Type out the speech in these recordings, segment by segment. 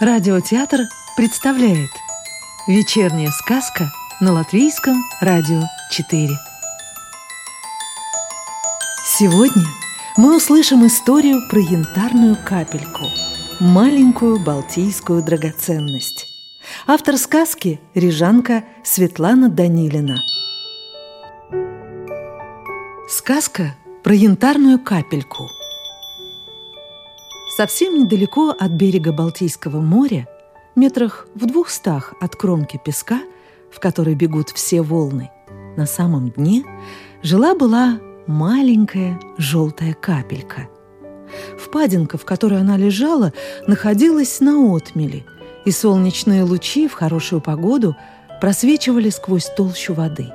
Радиотеатр представляет Вечерняя сказка на Латвийском радио 4 Сегодня мы услышим историю про янтарную капельку Маленькую балтийскую драгоценность. Автор сказки – рижанка Светлана Данилина. Сказка про янтарную капельку – Совсем недалеко от берега Балтийского моря, метрах в двухстах от кромки песка, в которой бегут все волны, на самом дне жила-была маленькая желтая капелька. Впадинка, в которой она лежала, находилась на отмеле, и солнечные лучи в хорошую погоду просвечивали сквозь толщу воды.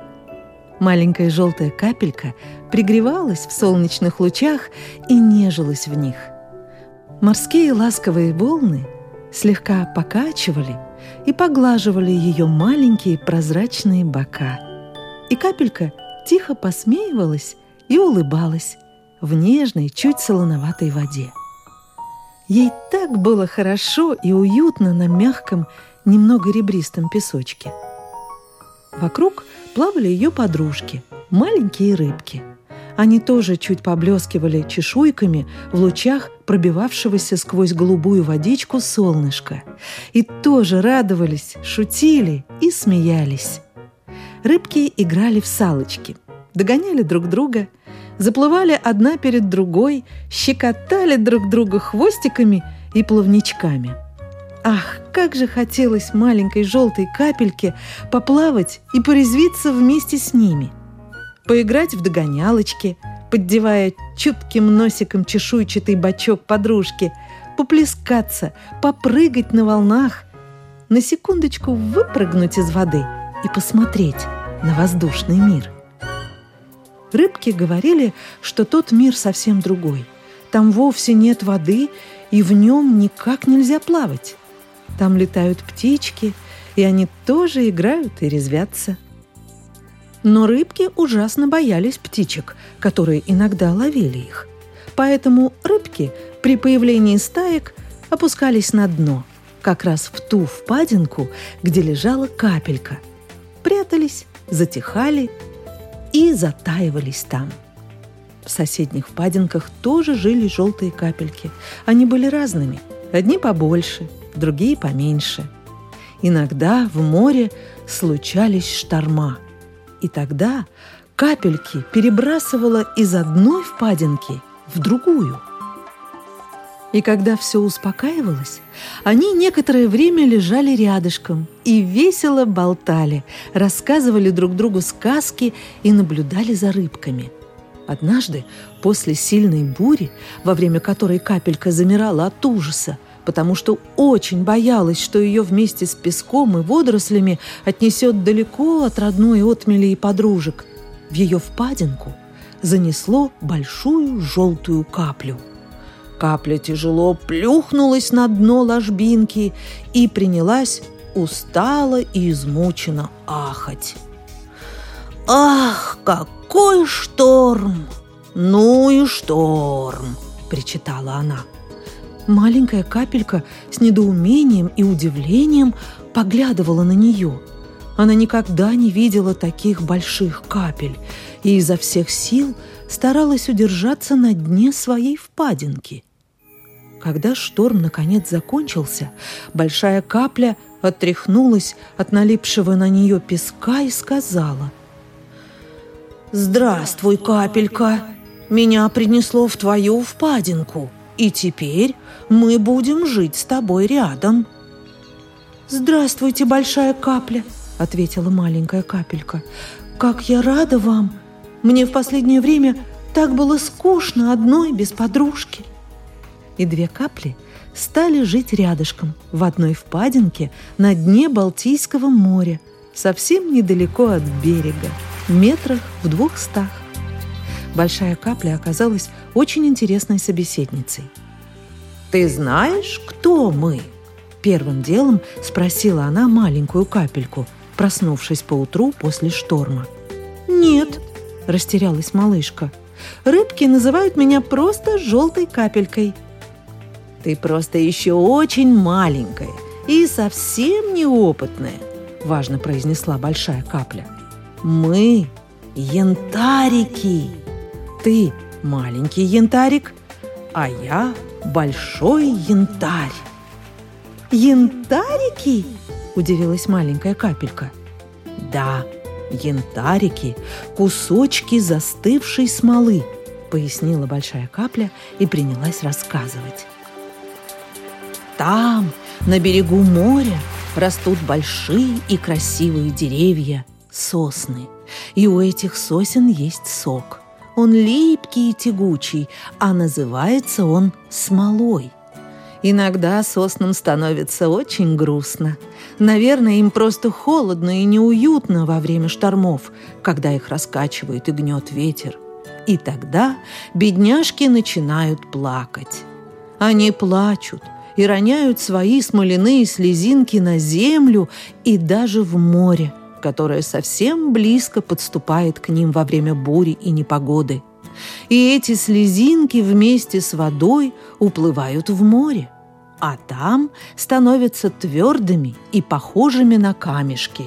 Маленькая желтая капелька пригревалась в солнечных лучах и нежилась в них – Морские ласковые волны слегка покачивали и поглаживали ее маленькие прозрачные бока. И капелька тихо посмеивалась и улыбалась в нежной, чуть солоноватой воде. Ей так было хорошо и уютно на мягком, немного ребристом песочке. Вокруг плавали ее подружки, маленькие рыбки – они тоже чуть поблескивали чешуйками в лучах пробивавшегося сквозь голубую водичку солнышка. И тоже радовались, шутили и смеялись. Рыбки играли в салочки, догоняли друг друга, заплывали одна перед другой, щекотали друг друга хвостиками и плавничками. Ах, как же хотелось маленькой желтой капельке поплавать и порезвиться вместе с ними – поиграть в догонялочки, поддевая чутким носиком чешуйчатый бочок подружки, поплескаться, попрыгать на волнах, на секундочку выпрыгнуть из воды и посмотреть на воздушный мир. Рыбки говорили, что тот мир совсем другой. Там вовсе нет воды, и в нем никак нельзя плавать. Там летают птички, и они тоже играют и резвятся. Но рыбки ужасно боялись птичек, которые иногда ловили их. Поэтому рыбки при появлении стаек опускались на дно, как раз в ту впадинку, где лежала капелька. Прятались, затихали и затаивались там. В соседних впадинках тоже жили желтые капельки. Они были разными. Одни побольше, другие поменьше. Иногда в море случались шторма – и тогда капельки перебрасывала из одной впадинки в другую. И когда все успокаивалось, они некоторое время лежали рядышком и весело болтали, рассказывали друг другу сказки и наблюдали за рыбками. Однажды, после сильной бури, во время которой капелька замирала от ужаса, потому что очень боялась, что ее вместе с песком и водорослями отнесет далеко от родной отмели и подружек. В ее впадинку занесло большую желтую каплю. Капля тяжело плюхнулась на дно ложбинки и принялась устало и измученно ахать. «Ах, какой шторм! Ну и шторм!» – причитала она – Маленькая капелька с недоумением и удивлением поглядывала на нее. Она никогда не видела таких больших капель и изо всех сил старалась удержаться на дне своей впадинки. Когда шторм наконец закончился, большая капля отряхнулась от налипшего на нее песка и сказала «Здравствуй, капелька! Меня принесло в твою впадинку!» И теперь мы будем жить с тобой рядом». «Здравствуйте, большая капля», — ответила маленькая капелька. «Как я рада вам! Мне в последнее время так было скучно одной без подружки». И две капли стали жить рядышком в одной впадинке на дне Балтийского моря, совсем недалеко от берега, метрах в двухстах. Большая капля оказалась очень интересной собеседницей. «Ты знаешь, кто мы?» Первым делом спросила она маленькую капельку, проснувшись поутру после шторма. «Нет», – растерялась малышка. «Рыбки называют меня просто желтой капелькой». Ты просто еще очень маленькая и совсем неопытная, важно произнесла большая капля. Мы янтарики. Ты маленький янтарик, а я большой янтарь. Янтарики? Удивилась маленькая капелька. Да, янтарики – кусочки застывшей смолы, пояснила большая капля и принялась рассказывать. Там, на берегу моря, растут большие и красивые деревья – сосны. И у этих сосен есть сок. Он липкий и тягучий, а называется он смолой. Иногда соснам становится очень грустно. Наверное, им просто холодно и неуютно во время штормов, когда их раскачивает и гнет ветер. И тогда бедняжки начинают плакать. Они плачут и роняют свои смоляные слезинки на землю и даже в море – которая совсем близко подступает к ним во время бури и непогоды. И эти слезинки вместе с водой уплывают в море, а там становятся твердыми и похожими на камешки.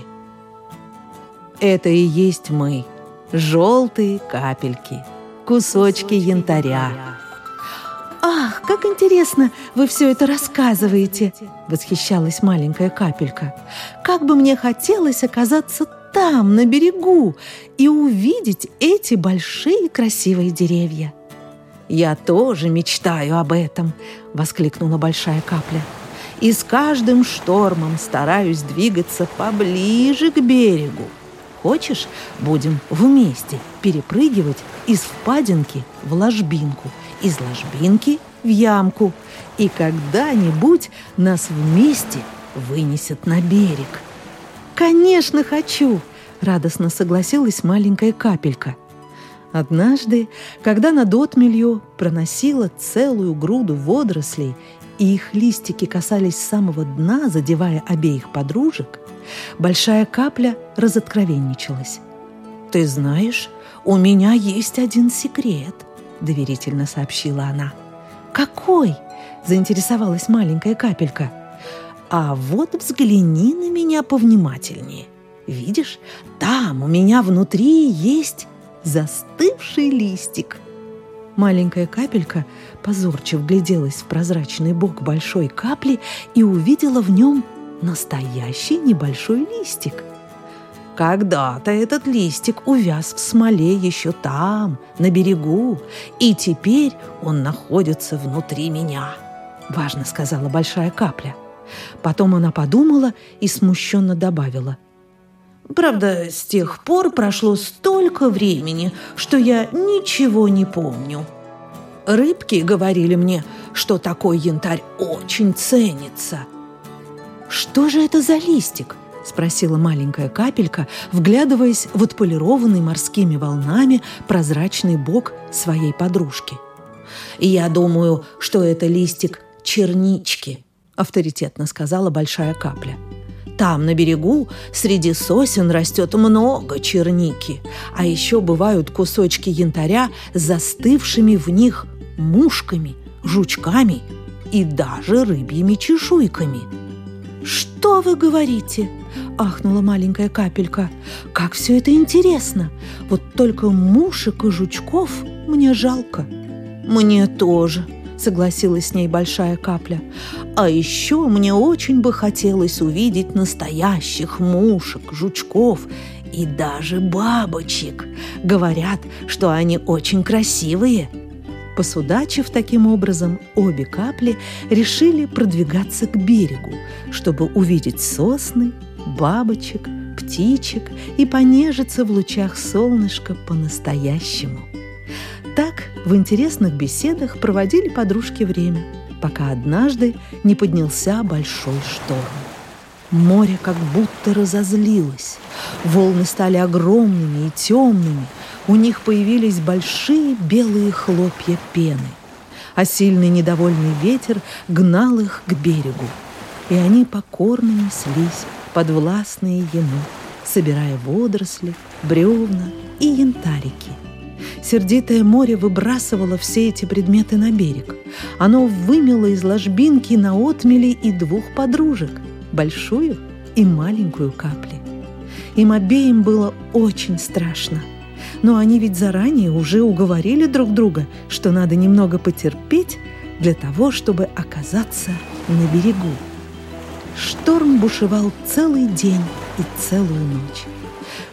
Это и есть мы, желтые капельки, кусочки янтаря. «Ах, как интересно вы все это рассказываете!» — восхищалась маленькая капелька. «Как бы мне хотелось оказаться там, на берегу, и увидеть эти большие красивые деревья!» «Я тоже мечтаю об этом!» — воскликнула большая капля. «И с каждым штормом стараюсь двигаться поближе к берегу. Хочешь, будем вместе перепрыгивать из впадинки в ложбинку — из ложбинки в ямку, и когда-нибудь нас вместе вынесет на берег. «Конечно, хочу!» — радостно согласилась маленькая капелька. Однажды, когда над отмелью проносила целую груду водорослей, и их листики касались самого дна, задевая обеих подружек, большая капля разоткровенничалась. «Ты знаешь, у меня есть один секрет. — доверительно сообщила она. «Какой?» — заинтересовалась маленькая капелька. «А вот взгляни на меня повнимательнее. Видишь, там у меня внутри есть застывший листик». Маленькая капелька позорчиво гляделась в прозрачный бок большой капли и увидела в нем настоящий небольшой листик — когда-то этот листик увяз в смоле еще там, на берегу, и теперь он находится внутри меня», — важно сказала большая капля. Потом она подумала и смущенно добавила. «Правда, с тех пор прошло столько времени, что я ничего не помню. Рыбки говорили мне, что такой янтарь очень ценится». «Что же это за листик?» Спросила маленькая капелька, вглядываясь в отполированный морскими волнами прозрачный бок своей подружки. «Я думаю, что это листик чернички», — авторитетно сказала большая капля. Там, на берегу, среди сосен растет много черники, а еще бывают кусочки янтаря с застывшими в них мушками, жучками и даже рыбьими чешуйками. «Что вы говорите?» – ахнула маленькая капелька. «Как все это интересно! Вот только мушек и жучков мне жалко». «Мне тоже», – согласилась с ней большая капля. «А еще мне очень бы хотелось увидеть настоящих мушек, жучков и даже бабочек. Говорят, что они очень красивые». Посудачив таким образом, обе капли решили продвигаться к берегу, чтобы увидеть сосны бабочек, птичек и понежиться в лучах солнышка по-настоящему. Так в интересных беседах проводили подружки время, пока однажды не поднялся большой шторм. Море как будто разозлилось. Волны стали огромными и темными. У них появились большие белые хлопья пены. А сильный недовольный ветер гнал их к берегу. И они покорно неслись подвластные ему, собирая водоросли, бревна и янтарики. Сердитое море выбрасывало все эти предметы на берег. Оно вымело из ложбинки на отмели и двух подружек – большую и маленькую капли. Им обеим было очень страшно. Но они ведь заранее уже уговорили друг друга, что надо немного потерпеть для того, чтобы оказаться на берегу. Шторм бушевал целый день и целую ночь.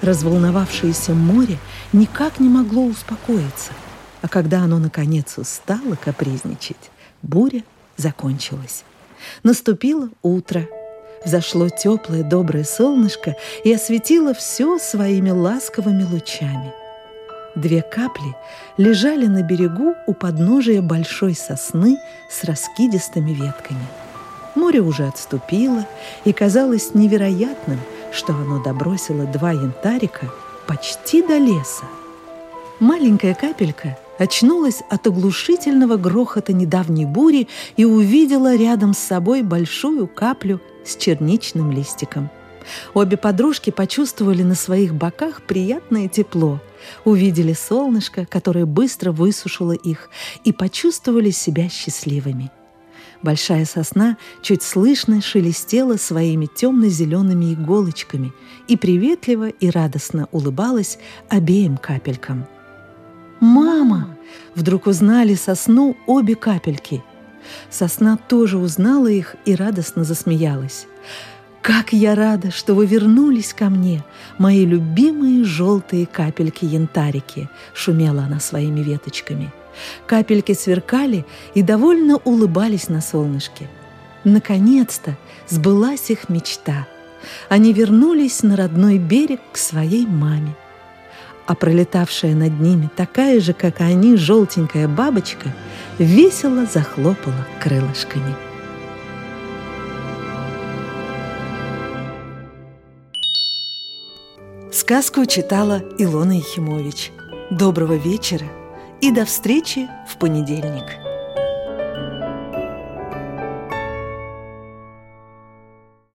Разволновавшееся море никак не могло успокоиться, а когда оно наконец устало капризничать, буря закончилась. Наступило утро. Взошло теплое доброе солнышко и осветило все своими ласковыми лучами. Две капли лежали на берегу у подножия большой сосны с раскидистыми ветками. Море уже отступило, и казалось невероятным, что оно добросило два янтарика почти до леса. Маленькая капелька очнулась от оглушительного грохота недавней бури и увидела рядом с собой большую каплю с черничным листиком. Обе подружки почувствовали на своих боках приятное тепло, увидели солнышко, которое быстро высушило их, и почувствовали себя счастливыми. Большая сосна чуть слышно шелестела своими темно-зелеными иголочками и приветливо и радостно улыбалась обеим капелькам. «Мама!» — вдруг узнали сосну обе капельки. Сосна тоже узнала их и радостно засмеялась. «Как я рада, что вы вернулись ко мне, мои любимые желтые капельки-янтарики!» — шумела она своими веточками — Капельки сверкали и довольно улыбались на солнышке. Наконец-то сбылась их мечта. Они вернулись на родной берег к своей маме. А пролетавшая над ними такая же, как и они, желтенькая бабочка весело захлопала крылышками. Сказку читала Илона Ехимович. Доброго вечера! и до встречи в понедельник.